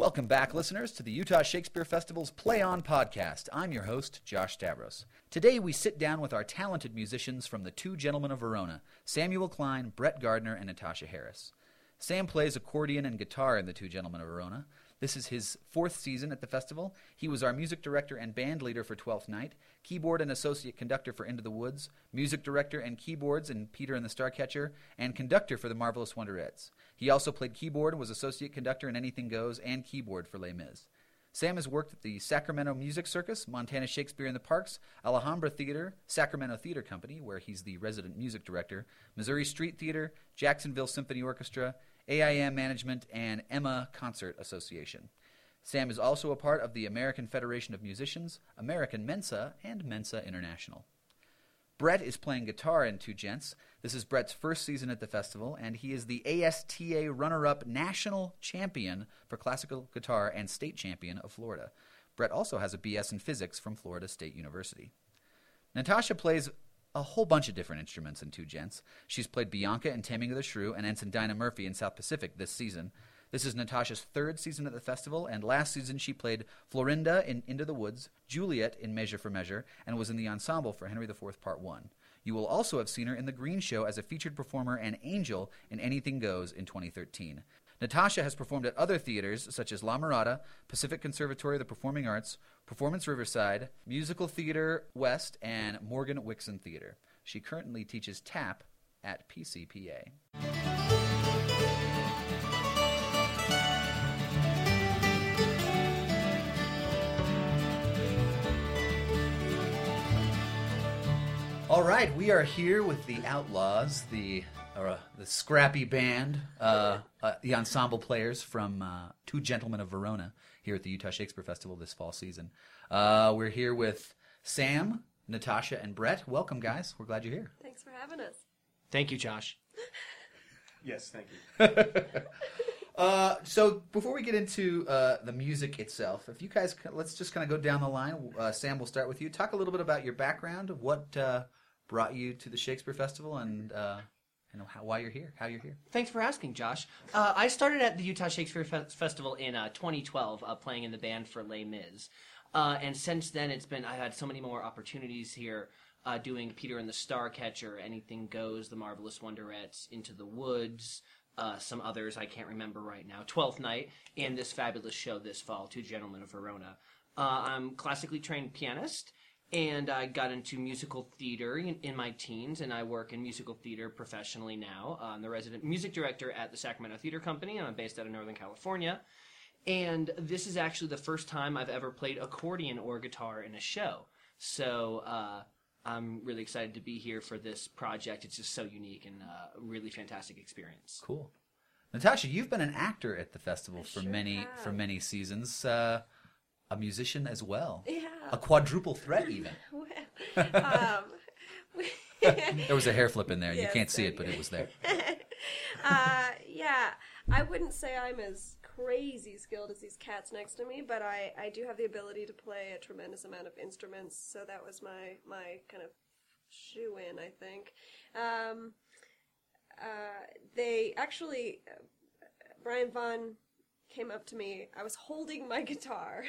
Welcome back, listeners, to the Utah Shakespeare Festival's Play On podcast. I'm your host, Josh Stavros. Today, we sit down with our talented musicians from the Two Gentlemen of Verona Samuel Klein, Brett Gardner, and Natasha Harris. Sam plays accordion and guitar in the Two Gentlemen of Verona. This is his fourth season at the festival. He was our music director and band leader for Twelfth Night, keyboard and associate conductor for Into the Woods, music director and keyboards in Peter and the Starcatcher, and conductor for The Marvelous Wonderettes. He also played keyboard and was associate conductor in Anything Goes and keyboard for Les Mis. Sam has worked at the Sacramento Music Circus, Montana Shakespeare in the Parks, Alhambra Theater, Sacramento Theater Company, where he's the resident music director, Missouri Street Theater, Jacksonville Symphony Orchestra, AIM Management, and Emma Concert Association. Sam is also a part of the American Federation of Musicians, American Mensa, and Mensa International. Brett is playing guitar in Two Gents. This is Brett's first season at the festival, and he is the ASTA runner up national champion for classical guitar and state champion of Florida. Brett also has a BS in physics from Florida State University. Natasha plays a whole bunch of different instruments in Two Gents. She's played Bianca in Taming of the Shrew and Ensign Dinah Murphy in South Pacific this season. This is Natasha's third season at the festival, and last season she played Florinda in Into the Woods, Juliet in Measure for Measure, and was in the ensemble for Henry IV Part 1. You will also have seen her in The Green Show as a featured performer and angel in Anything Goes in 2013. Natasha has performed at other theaters such as La Mirada, Pacific Conservatory of the Performing Arts, Performance Riverside, Musical Theater West, and Morgan-Wixson Theater. She currently teaches tap at PCPA. All right, we are here with the Outlaws, the uh, the scrappy band, uh, uh, the ensemble players from uh, Two Gentlemen of Verona here at the Utah Shakespeare Festival this fall season. Uh, we're here with Sam, Natasha, and Brett. Welcome, guys. We're glad you're here. Thanks for having us. Thank you, Josh. Yes, thank you. Uh, so before we get into uh, the music itself, if you guys let's just kind of go down the line. Uh, Sam, we'll start with you. Talk a little bit about your background, what uh, brought you to the Shakespeare Festival, and uh, and how, why you're here, how you're here. Thanks for asking, Josh. Uh, I started at the Utah Shakespeare Fe- Festival in uh, 2012, uh, playing in the band for Les Mis, uh, and since then it's been I've had so many more opportunities here, uh, doing Peter and the Starcatcher, Anything Goes, The Marvelous Wonderettes, Into the Woods. Uh, some others I can't remember right now. Twelfth Night and this fabulous show this fall, Two Gentlemen of Verona. Uh, I'm classically trained pianist, and I got into musical theater in, in my teens, and I work in musical theater professionally now. Uh, I'm the resident music director at the Sacramento Theater Company, and I'm based out of Northern California. And this is actually the first time I've ever played accordion or guitar in a show. So uh, I'm really excited to be here for this project. It's just so unique and uh, a really fantastic experience. Cool. Natasha, you've been an actor at the festival for sure many have. for many seasons. Uh, a musician as well. Yeah. A quadruple threat, even. Well, um, There was a hair flip in there. you can't see it, but it was there. uh, yeah, I wouldn't say I'm as crazy skilled as these cats next to me, but I, I do have the ability to play a tremendous amount of instruments, so that was my, my kind of shoe in, I think. Um, uh, they actually, uh, Brian Vaughn came up to me. I was holding my guitar,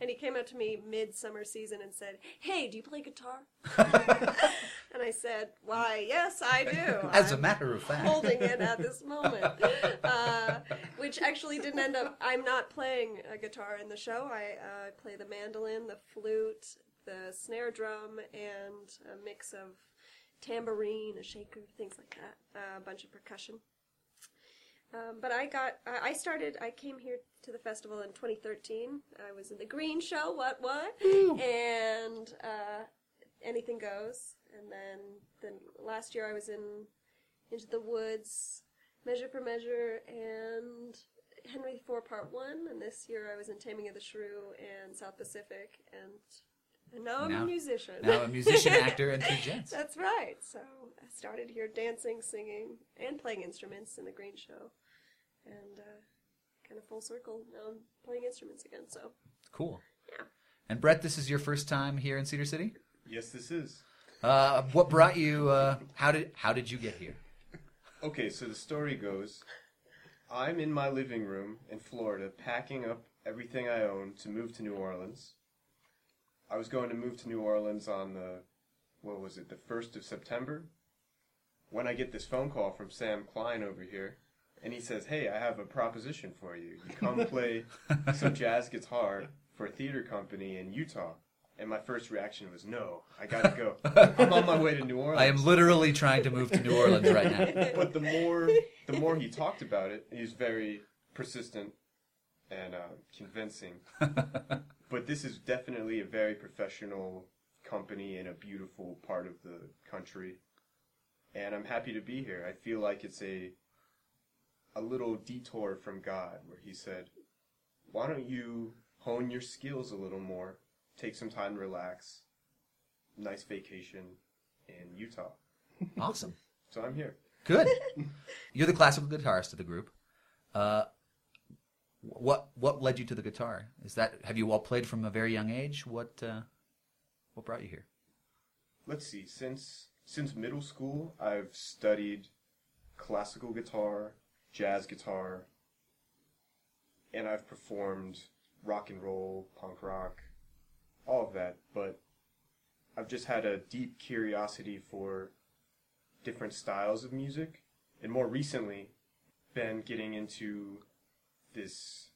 and he came up to me mid summer season and said, "Hey, do you play guitar?" and I said, "Why, yes, I do." As a I'm matter of fact. holding it at this moment, uh, which actually didn't end up. I'm not playing a guitar in the show. I uh, play the mandolin, the flute, the snare drum, and a mix of tambourine, a shaker, things like that. Uh, a bunch of percussion. Um, but I got, I started, I came here to the festival in 2013. I was in the Green Show, what, what? And uh, Anything Goes. And then, then last year I was in Into the Woods, Measure for Measure, and Henry IV Part 1. And this year I was in Taming of the Shrew and South Pacific. And, and now I'm a musician. Now a musician, actor, and two gents. That's right. So I started here dancing, singing, and playing instruments in the Green Show, and uh, kind of full circle. Now I'm playing instruments again. So Cool. Yeah. And Brett, this is your first time here in Cedar City. Yes, this is. Uh, what brought you? Uh, how did how did you get here? Okay, so the story goes I'm in my living room in Florida, packing up everything I own to move to New Orleans. I was going to move to New Orleans on the, what was it, the 1st of September? When I get this phone call from Sam Klein over here, and he says, Hey, I have a proposition for you. You come play some jazz guitar for a theater company in Utah. And my first reaction was, No, I gotta go. I'm on my way to New Orleans I am literally trying to move to New Orleans right now. but the more the more he talked about it, he was very persistent and uh, convincing. but this is definitely a very professional company in a beautiful part of the country, and I'm happy to be here. I feel like it's a a little detour from God, where He said, "Why don't you hone your skills a little more? Take some time to relax. Nice vacation in Utah." Awesome. So I'm here. Good. You're the classical guitarist of the group. Uh, what what led you to the guitar? Is that have you all played from a very young age? What uh, what brought you here? let's see since since middle school i've studied classical guitar jazz guitar and i've performed rock and roll punk rock all of that but i've just had a deep curiosity for different styles of music and more recently been getting into this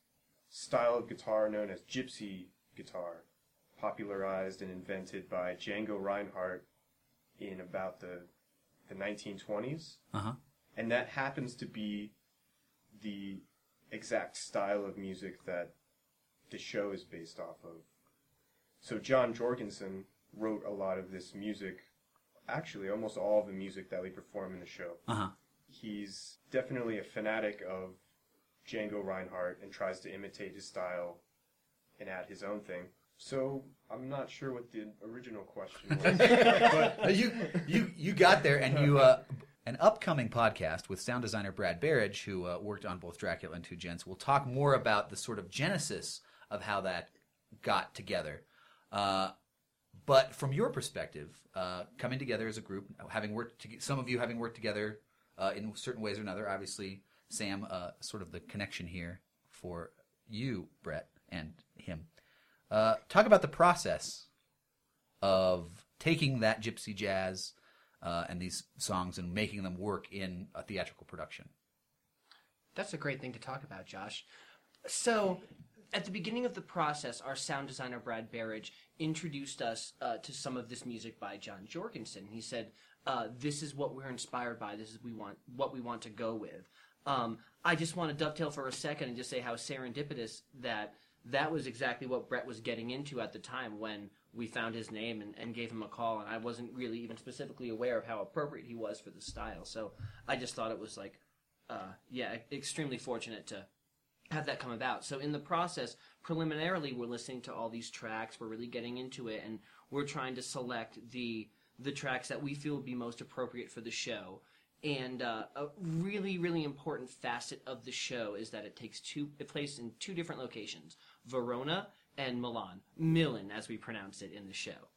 style of guitar known as gypsy guitar popularized and invented by Django Reinhardt in about the the 1920s, Uh huh. and that happens to be the exact style of music that the show is based off of. So John Jorgensen wrote a lot of this music, actually almost all of the music that we perform in the show. Uh huh. He's definitely a fanatic of Django Reinhardt and tries to imitate his style and add his own thing. So I'm not sure what the original question was, but you you you got there, and you uh, an upcoming podcast with sound designer Brad Barrage, who uh, worked on both Dracula and Two Gents, will talk more about the sort of genesis of how that got together. Uh, but from your perspective, uh, coming together as a group, having worked, to, some of you having worked together uh, in certain ways or another, obviously Sam, uh, sort of the connection here for you, Brett, and him. Uh, talk about the process of taking that gypsy jazz uh, and these songs and making them work in a theatrical production. That's a great thing to talk about, Josh. So, at the beginning of the process, our sound designer Brad Barrage introduced us uh, to some of this music by John Jorgensen. He said, uh, "This is what we're inspired by. This is we want what we want to go with." Um, I just want to dovetail for a second and just say how serendipitous that that was exactly what Brett was getting into at the time when we found his name and, and gave him a call. And I wasn't really even specifically aware of how appropriate he was for the style. So I just thought it was like uh, yeah, extremely fortunate to have that come about. So in the process, preliminarily, we're listening to all these tracks. We're really getting into it, and we're trying to select the the tracks that we feel would be most appropriate for the show. And uh, a really, really important facet of the show is that it takes two. It plays in two different locations: Verona and Milan, Milan, as we pronounce it in the show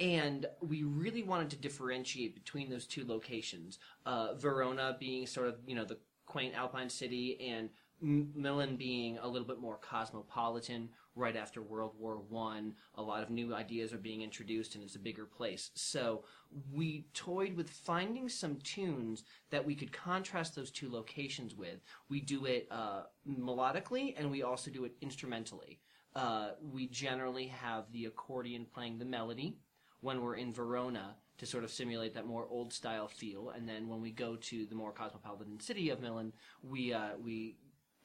and we really wanted to differentiate between those two locations. Uh, Verona being sort of you know the quaint alpine city, and M- Milan being a little bit more cosmopolitan. Right after World War One, a lot of new ideas are being introduced, and it's a bigger place. So we toyed with finding some tunes that we could contrast those two locations with. We do it uh, melodically, and we also do it instrumentally. Uh, we generally have the accordion playing the melody when we're in Verona to sort of simulate that more old style feel, and then when we go to the more cosmopolitan city of Milan, we uh, we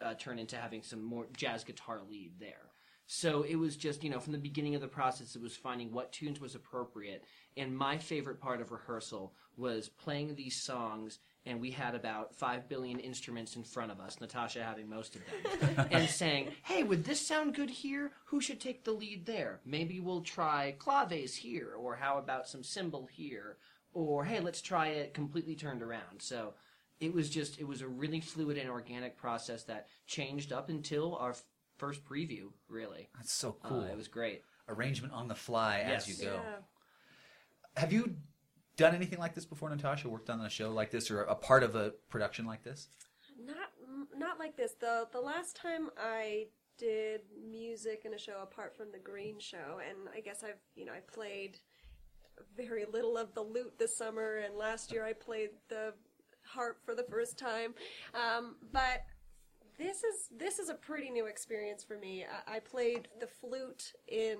uh, turn into having some more jazz guitar lead there. So it was just you know from the beginning of the process, it was finding what tunes was appropriate. And my favorite part of rehearsal was playing these songs. And we had about five billion instruments in front of us, Natasha having most of them, and saying, "Hey, would this sound good here? Who should take the lead there? Maybe we'll try claves here, or how about some cymbal here, or hey, let's try it completely turned around." So it was just it was a really fluid and organic process that changed up until our f- first preview. Really, That's so Uh, cool. it was great. Arrangement on the fly as you go. Yeah. Have you done anything like this before, Natasha? Worked on a show like this or a part of a production like this? Not not like this. The the last time I did music in a show apart from the Green Show, and I guess I've you know I played very little of the lute this summer, and last year I played the harp for the first time. Um, but this is this is a pretty new experience for me. I, I played the flute in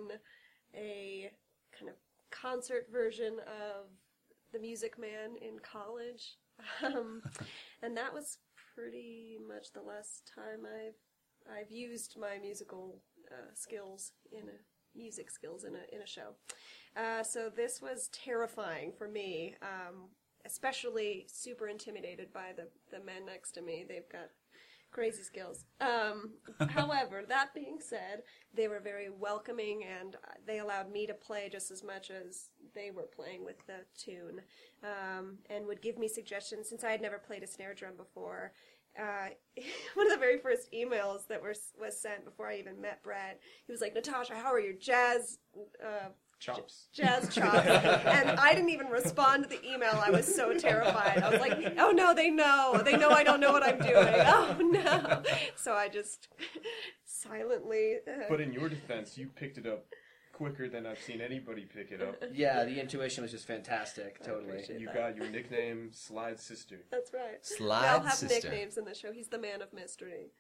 a kind of concert version of The Music Man in college, um, and that was pretty much the last time I've I've used my musical uh, skills in a music skills in a in a show. Uh, so this was terrifying for me, um, especially super intimidated by the the men next to me. They've got crazy skills. Um, however, that being said, they were very welcoming and uh, they allowed me to play just as much as they were playing with the tune um, and would give me suggestions since I had never played a snare drum before. Uh, one of the very first emails that were, was sent before I even met Brett, he was like, Natasha, how are your jazz uh, Chops. jazz chops. and I didn't even respond to the email. I was so terrified. I was like, oh no, they know. They know I don't know what I'm doing. Oh no. So I just silently. Uh, But in your defense, you picked it up quicker than I've seen anybody pick it up. Yeah, the intuition was just fantastic. I Totally. appreciate You that. got your nickname, Slide Sister. that's right. Slide Sister. we all have sister. nicknames in the show. He's the man of mystery.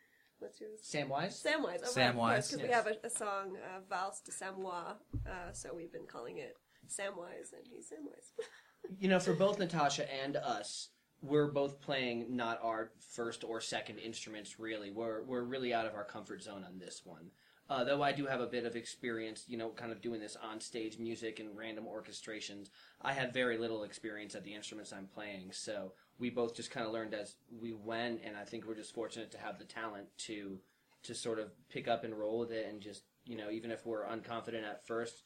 What's yours? Samwise. Samwise. Oh, Samwise, right, because we have a, a song, uh, Valse de Samois, uh, so we've been calling it Samwise, and he's Samwise. You know, for both Natasha and us, we're both playing not our first or second instruments. Really, we're we're really out of our comfort zone on this one. Uh, though I do have a bit of experience, you know, kind of doing this on stage music and random orchestrations. I had very little experience at the instruments I'm playing, so we both just kind of learned as we went, and I think we're just fortunate to have the talent to to sort of pick up and roll with it, and just you know, even if we're unconfident at first,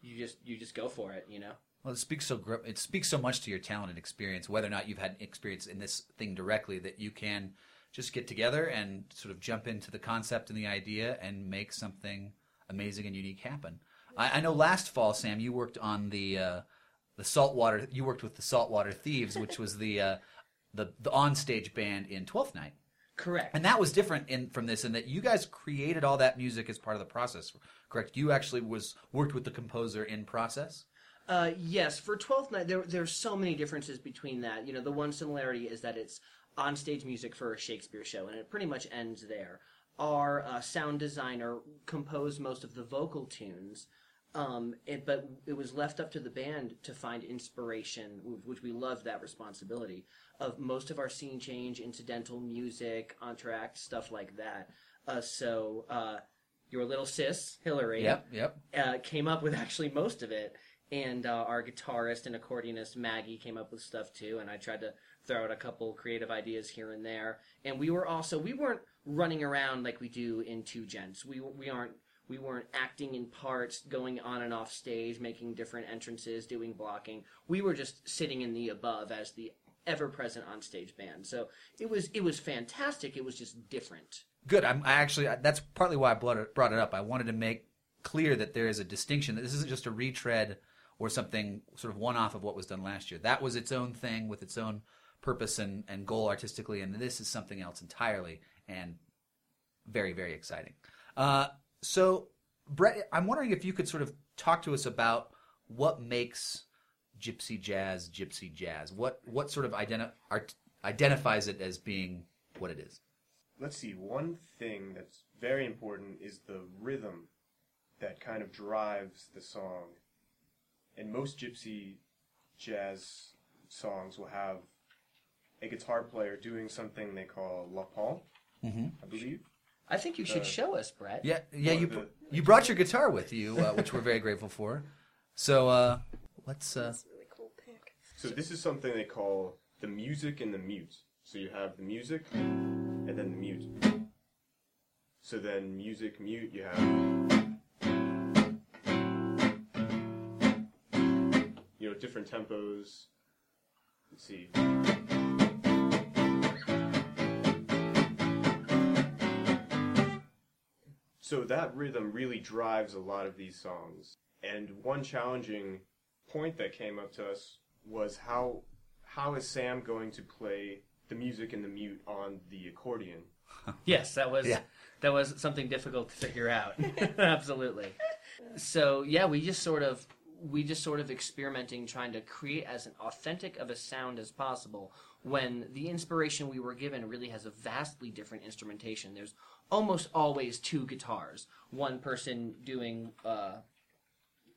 you just you just go for it, you know. Well, it speaks so it speaks so much to your talent and experience, whether or not you've had experience in this thing directly, that you can just get together and sort of jump into the concept and the idea and make something amazing and unique happen. I, I know last fall, Sam, you worked on the uh, the saltwater. You worked with the Saltwater Thieves, which was the uh, the the onstage band in Twelfth Night. Correct. And that was different in from this in that you guys created all that music as part of the process, correct? You actually was worked with the composer in process. Uh, yes, for Twelfth Night, there there's so many differences between that. You know, the one similarity is that it's on-stage music for a Shakespeare show, and it pretty much ends there. Our uh, sound designer composed most of the vocal tunes, um, it, but it was left up to the band to find inspiration, wh- which we loved that responsibility of most of our scene change, incidental music, entr'acte, stuff like that. Uh, so uh, your little sis Hillary, Yep, yep. uh, came up with actually most of it. And uh, our guitarist and accordionist Maggie came up with stuff too. And I tried to throw out a couple creative ideas here and there. And we were also we weren't running around like we do in Two Gents. We we aren't we weren't acting in parts, going on and off stage, making different entrances, doing blocking. We were just sitting in the above as the ever present on stage band. So it was it was fantastic. It was just different. Good. I'm, I actually that's partly why I brought it, brought it up. I wanted to make clear that there is a distinction. That this isn't just a retread or something sort of one off of what was done last year. That was its own thing with its own purpose and, and goal artistically, and this is something else entirely and very very exciting. Uh, so Brett, I'm wondering if you could sort of talk to us about what makes gypsy jazz gypsy jazz. What what sort of identi- art- identifies it as being what it is. Let's see, one thing that's very important is the rhythm that kind of drives the song. And most gypsy jazz songs will have a guitar player doing something they call la pompe, mm-hmm. I believe. I think you should Uh, show us, Brett. Yeah, yeah. You of the- you brought your guitar with you, uh, which we're very grateful for. So uh, let's. Uh, That's a really cool pick. So this is something they call the music and the mute. So you have the music and then the mute. So then music, mute, you have you know different tempos. Let's see. So that rhythm really drives a lot of these songs. And one challenging point that came up to us was how how is Sam going to play the music and the mute on the accordion. Yes, that was Yeah. that was something difficult to figure out. Absolutely. So yeah, we just sort of we just sort of experimenting trying to create as an authentic of a sound as possible when the inspiration we were given really has a vastly different instrumentation. There's almost always two guitars. One person doing uh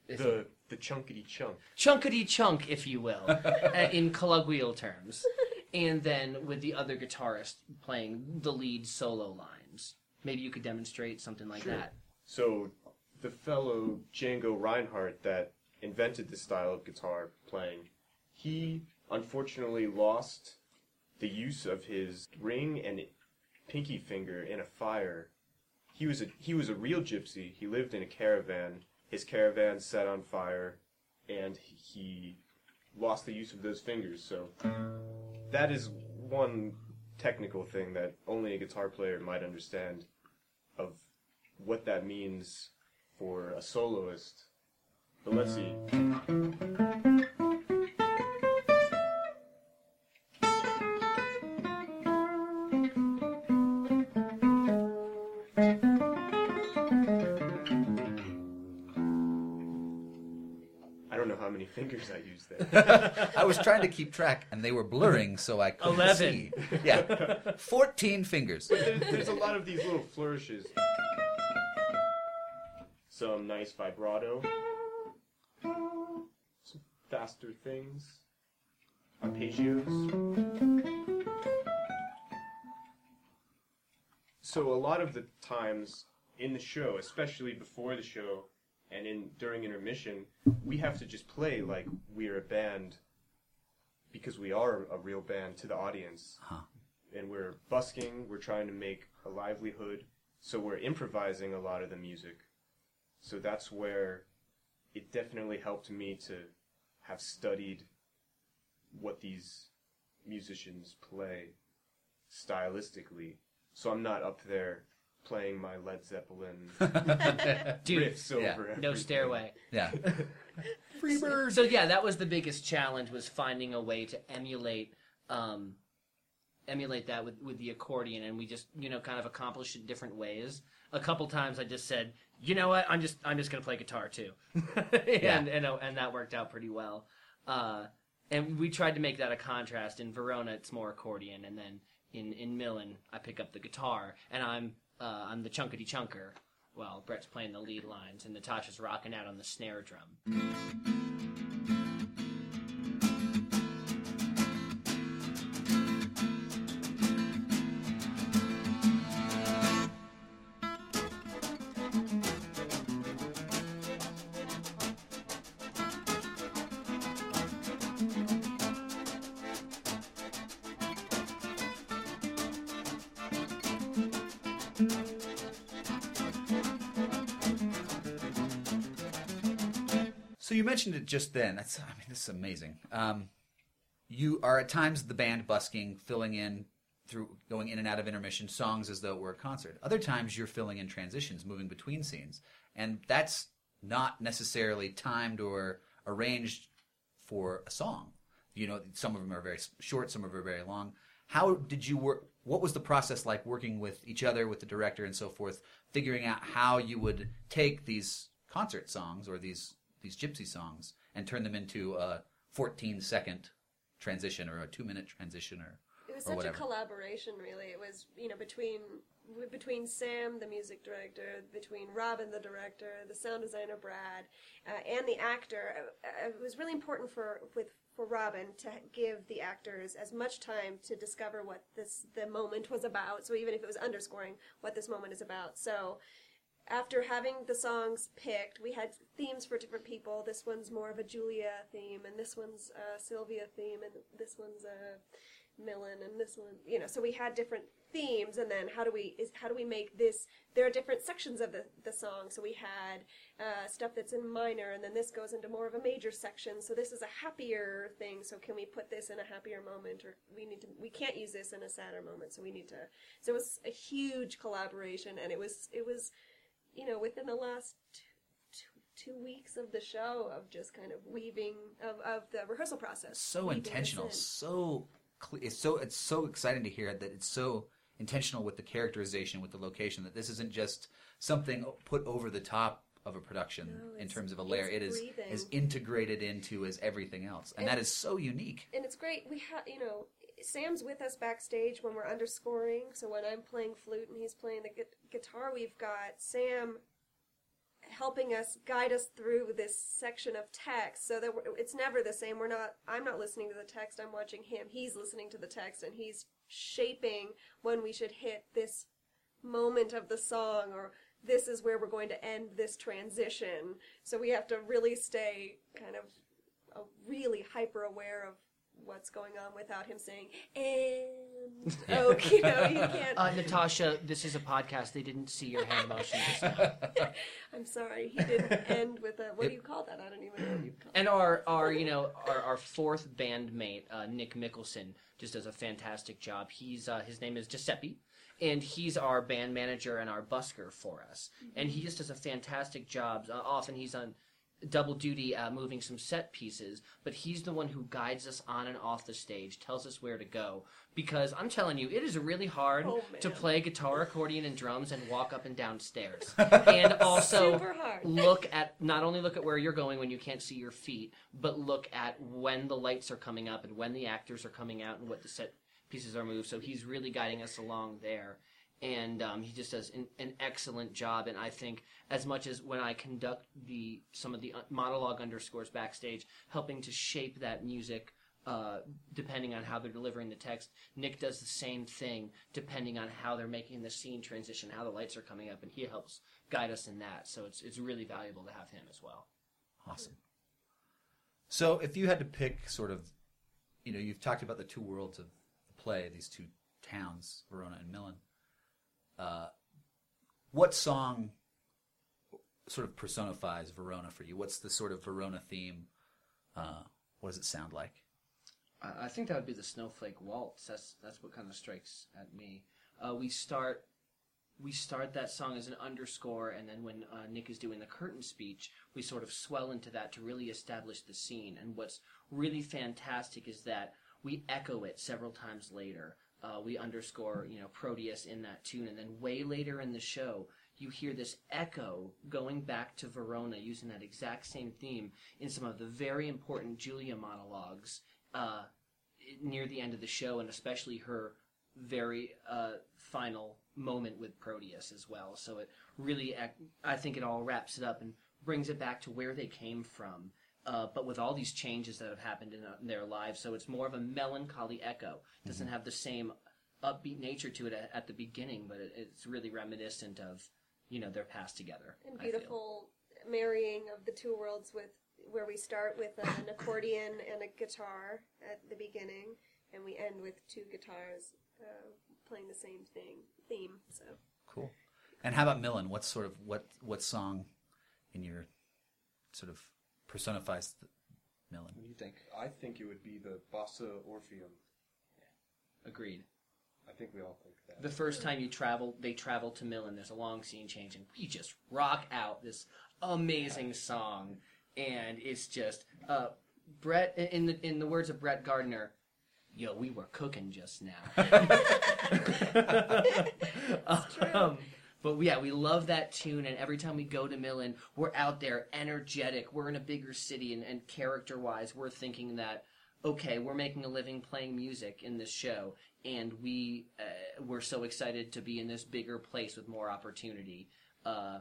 The the chunkity chunk. chunkity chunk, if you will, uh, in colloquial terms, and then with the other guitarist playing the lead solo lines. Maybe you could demonstrate something like Sure. that. So the fellow Django Reinhardt that invented this style of guitar playing, he unfortunately lost the use of his ring and pinky finger in a fire. He was a he was a real gypsy. He lived in a caravan. His caravan set on fire, and he lost the use of those fingers. So that is one technical thing that only a guitar player might understand of what that means for a soloist. But let's see. I don't know how many fingers I used there. I was trying to keep track, and they were blurring, so I couldn't 11. see. Yeah, fourteen fingers. But there's, there's a lot of these little flourishes. Some nice vibrato. Faster things. Arpeggios. So a lot of the times in the show, especially before the show and in during intermission, we have to just play like we're a band because we are a real band to the audience and we're busking, we're trying to make a livelihood, so we're improvising a lot of the music. So that's where it definitely helped me to have studied what these musicians play stylistically. So I'm not up there playing my Led Zeppelin Dude, riffs over yeah. everything. no stairway. Yeah, So yeah, that was the biggest challenge was finding a way to emulate um, emulate that with, with the accordion and we just you know kind of accomplished it different ways. A couple times I just said, you know what, I'm just I'm just gonna play guitar too, and and uh, and that worked out pretty well. Uh, and we tried to make that a contrast. In Verona, it's more accordion, and then in in Milan, I pick up the guitar, and I'm uh, I'm the chunkity chunker. While Brett's playing the lead lines and Natasha's rocking out on the snare drum. Mentioned it just then. That's, I mean, this is amazing. Um, you are at times the band busking, filling in through going in and out of intermission songs as though it were a concert. Other times you're filling in transitions, moving between scenes, and that's not necessarily timed or arranged for a song. You know, some of them are very short, some of them are very long. How did you work? What was the process like working with each other, with the director, and so forth, figuring out how you would take these concert songs or these these gypsy songs and turn them into a 14 second transition or a two minute transition or It was such whatever. a collaboration, really. It was, you know, between between Sam, the music director, between Robin, the director, the sound designer Brad, uh, and the actor. Uh, it was really important for with for Robin to give the actors as much time to discover what this the moment was about. So even if it was underscoring what this moment is about, so after having the songs picked, we had themes for different people. This one's more of a Julia theme, and this one's a Sylvia theme, and this one's a Milan, and this one, you know. So we had different themes, and then how do we is how do we make this? There are different sections of the the song. So we had uh, stuff that's in minor, and then this goes into more of a major section. So this is a happier thing. So can we put this in a happier moment, or we need to? We can't use this in a sadder moment. So we need to. So it was a huge collaboration, and it was it was you know, within the last two weeks of the show of just kind of weaving of, of the rehearsal process. so intentional, in. so cle- it's so it's so exciting to hear that it's so intentional with the characterization, with the location. That this isn't just something put over the top of a production No, in terms of a layer. It is breathing. is integrated into as everything else, and, And- that is so unique. and it's great. We have, you know, Sam's with us backstage when we're underscoring. So when I'm playing flute and he's playing the gu- guitar, we've got Sam helping us guide us through this section of text so that it's never the same. We're not i'm not listening to the text. I'm watching him. He's listening to the text and he's shaping when we should hit this moment of the song or this is where we're going to end this transition. So we have to really stay kind of uh, really hyper aware of what's going on without him saying and oh you know you can't Uh, Natasha, this is a podcast. They didn't see your hand motion just now. i'm sorry he didn't end with a what do you call that i don't even know what you call And our, our you know, our, our fourth bandmate, uh, Nick Mickelson, just does a fantastic job. He's uh, his name is Giuseppe, and he's our band manager and our busker for us. And he just does a fantastic job. Uh, often he's on double duty uh, moving some set pieces, but he's the one who guides us on and off the stage, tells us where to go. Because I'm telling you, it is really hard Oh, to play guitar, accordion, and drums and walk up and down stairs. and also look at not only look at where you're going when you can't see your feet, but look at when the lights are coming up and when the actors are coming out and what the set pieces are moved. So he's really guiding us along there. And um, he just does an, an excellent job. And I think as much as when I conduct the some of the uh, monologue underscores backstage, helping to shape that music uh, depending on how they're delivering the text. Nick does the same thing depending on how they're making the scene transition, how the lights are coming up, and he helps guide us in that. So it's it's really valuable to have him as well. Awesome. So, if you had to pick sort of, you know, you've talked about the two worlds of the play, these two towns, Verona and Milan. Uh, what song sort of personifies Verona for you? What's the sort of Verona theme? Uh, what does it sound like? I think that would be the Snowflake Waltz. That's that's what kind of strikes at me. Uh, we start we start that song as an underscore, and then when uh, Nick is doing the curtain speech, we sort of swell into that to really establish the scene. And what's really fantastic is that we echo it several times later. Uh, we underscore, you know, Proteus in that tune, and then way later in the show, you hear this echo going back to Verona using that exact same theme in some of the very important Julia monologues uh, near the end of the show, and especially her very uh, final moment with Proteus as well. So it really, I think it all wraps it up and brings it back to where they came from. Uh, but with all these changes that have happened in, uh, in their lives, so it's more of a melancholy echo. It doesn't have the same upbeat nature to it at, at the beginning, but it, it's really reminiscent of you know their past together. and beautiful marrying of the two worlds with where we start with an accordion and a guitar at the beginning and we end with two guitars uh, playing the same thing theme so Cool. And how about Milan? What sort of what what song in your sort of personifies the Milan? What do you think? I think it would be the Bossa Orpheum. Agreed. I think we all think that. The first time you travel, they travel to Milan. There's a long scene change, and we just rock out this amazing song, and it's just uh, Brett. In the in the words of Brett Gardner, "Yo, we were cooking just now." um, but yeah, we love that tune, and every time we go to Milan, we're out there energetic. We're in a bigger city, and, and character wise, we're thinking that okay, we're making a living playing music in this show, and we uh, we're so excited to be in this bigger place with more opportunity. Uh,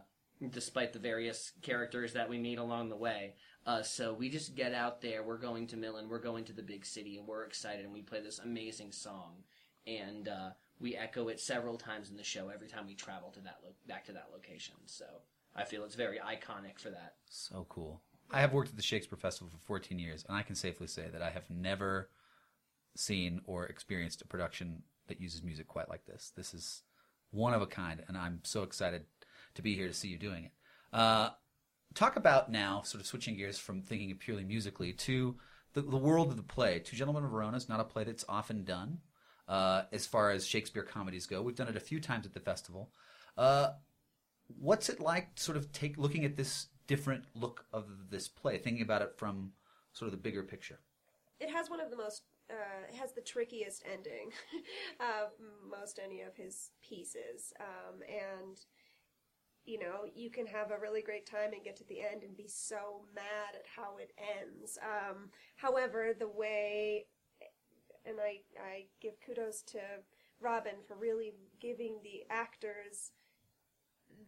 despite the various characters that we meet along the way. Uh, so we just get out there. We're going to Milan. We're going to the big city, and we're excited. And we play this amazing song, and uh, we echo it several times in the show every time we travel to that lo- back to that location. So I feel it's very iconic for that. So cool. I have worked at the Shakespeare Festival for 14 years, and I can safely say that I have never seen or experienced a production that uses music quite like this. This is one of a kind, and I'm so excited to be here to see you doing it. Uh, talk about now, sort of switching gears from thinking purely musically to the, the world of the play. Two Gentlemen of Verona is not a play that's often done uh, as far as Shakespeare comedies go. We've done it a few times at the festival. Uh, what's it like sort of take looking at this different look of this play thinking about it from sort of the bigger picture it has one of the most uh, has the trickiest ending of most any of his pieces, um, and you know you can have a really great time and get to the end and be so mad at how it ends. Um, however, the way, and I I give kudos to Robin for really giving the actors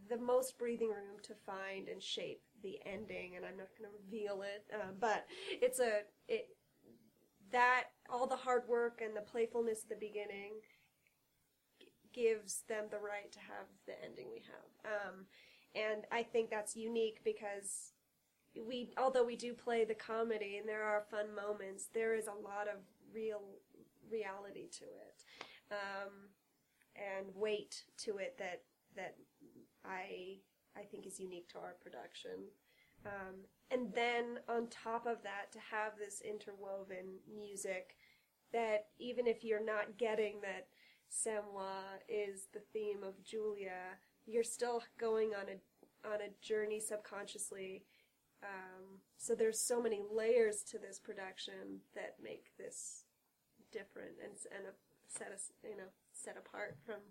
the most breathing room to find and shape the ending and i'm not going to reveal it uh, but it's a it that all the hard work and the playfulness at the beginning g- gives them the right to have the ending we have. Um, and i think that's unique because we although we do play the comedy and there are fun moments there is a lot of real reality to it um, and weight to it that that I I think is unique to our production. Um, and then on top of that, to have this interwoven music that even if you're not getting that Samois is the theme of Julia, you're still going on a on a journey subconsciously. Um, so there's so many layers to this production that make this different and and a, set us you know set apart from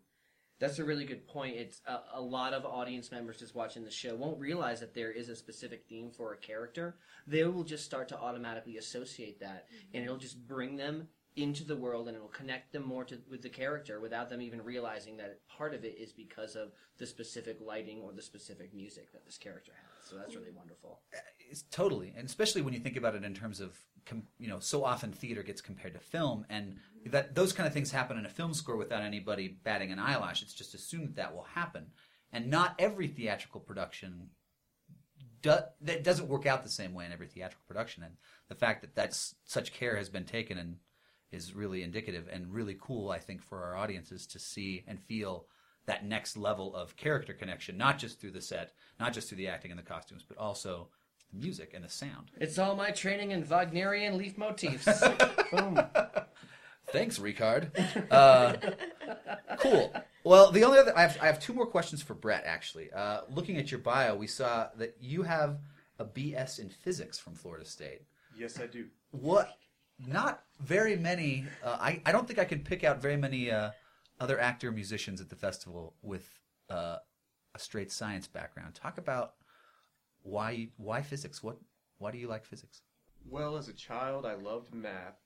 That's a really good point. It's a, a lot of audience members just watching the show won't realize that there is a specific theme for a character. They will just start to automatically associate that, mm-hmm. and it'll just bring them into the world, and it'll connect them more to with the character without them even realizing that part of it is because of the specific lighting or the specific music that this character has. So that's really wonderful. Uh, it's totally, and especially when you think about it in terms of, com- you know, so often theater gets compared to film, and that those kind of things happen in a film score without anybody batting an eyelash. It's just assumed that that will happen, and not every theatrical production do, that doesn't work out the same way in every theatrical production. And the fact that that's such care has been taken and is really indicative and really cool, I think, for our audiences to see and feel that next level of character connection, not just through the set, not just through the acting and the costumes, but also the music and the sound. It's all my training in Wagnerian leitmotifs. Boom. Thanks, Ricard. Uh, cool. Well, the only other I have, I have two more questions for Brett. Actually, uh, looking at your bio, we saw that you have a BS in physics from Florida State. Yes, I do. What? Not very many. Uh, I I don't think I can pick out very many uh, other actor musicians at the festival with uh, a straight science background. Talk about why why physics. What why do you like physics? Well, as a child, I loved math,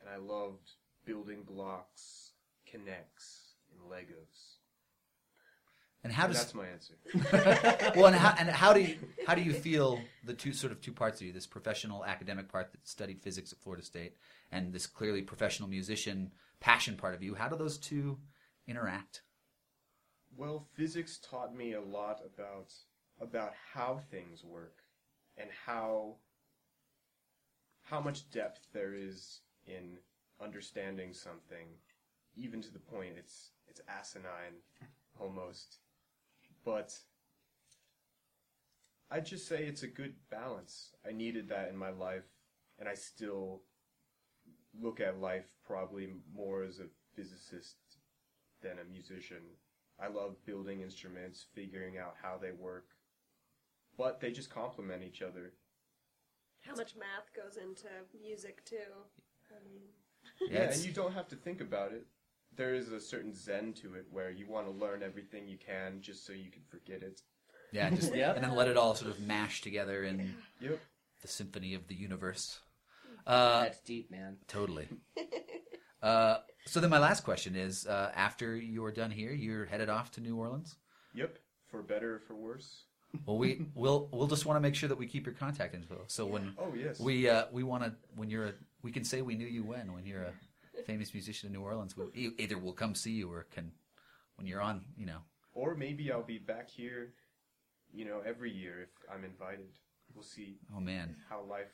and I loved building blocks, K'NEX, and Legos. And how And does that's my answer. well, and how, and how do you how do you feel the two sort of two parts of you? This professional academic part that studied physics at Florida State, and this clearly professional musician passion part of you. How do those two interact? Well, physics taught me a lot about about how things work and how how much depth there is in understanding something, even to the point it's it's asinine almost. But I'd just say it's a good balance. I needed that in my life, and I still look at life probably more as a physicist than a musician. I love building instruments, figuring out how they work, but they just complement each other. how much math goes into music too. I mean, Yeah, it's- and you don't have to think about it. There is a certain zen to it where you want to learn everything you can just so you can forget it. yeah, just Yep. and then let it all sort of mash together in Yep. the symphony of the universe. Uh, That's deep, man. totally. Uh, so then, my last question is: uh, After you're done here, you're headed off to New Orleans. Yep. For better or for worse. Well, we we'll we'll just want to make sure that we keep your contact info. So when Oh yes. we uh, we want to when you're a we can say we knew you when when you're a famous musician in New Orleans. We, e- either we'll come see you or can when you're on. You know, or maybe I'll be back here, you know, every year if I'm invited. We'll see oh man, how life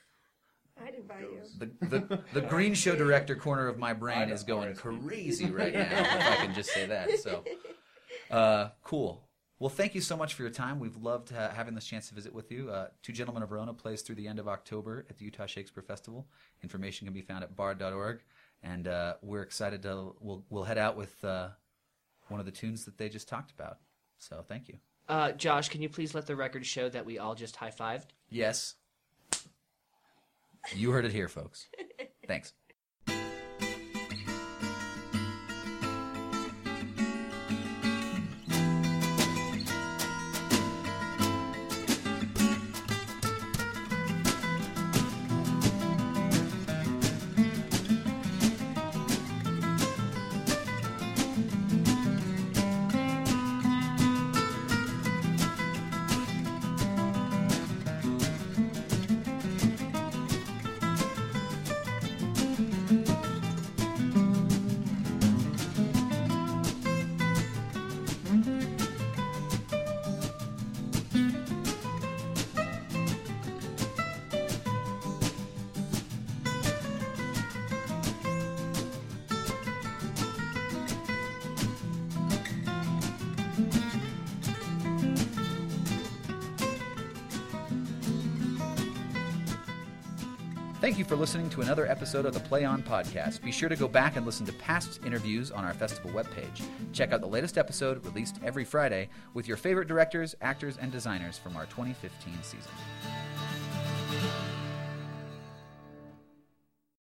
I'd invite you. the the, the green show director corner of my brain is going crazy right now. if I can just say that. So uh, cool. Well, thank you so much for your time. We've loved uh, having this chance to visit with you. Uh, Two Gentlemen of Verona plays through the end of October at the Utah Shakespeare Festival. Information can be found at bard.org. And uh, we're excited to, we'll, we'll head out with uh, one of the tunes that they just talked about. So thank you. Uh, Josh, can you please let the record show that we all just high fived? Yes. You heard it here, folks. Thanks. Thank you for listening to another episode of the Play On Podcast. Be sure to go back and listen to past interviews on our festival webpage. Check out the latest episode released every Friday with your favorite directors, actors, and designers from our 2015 season.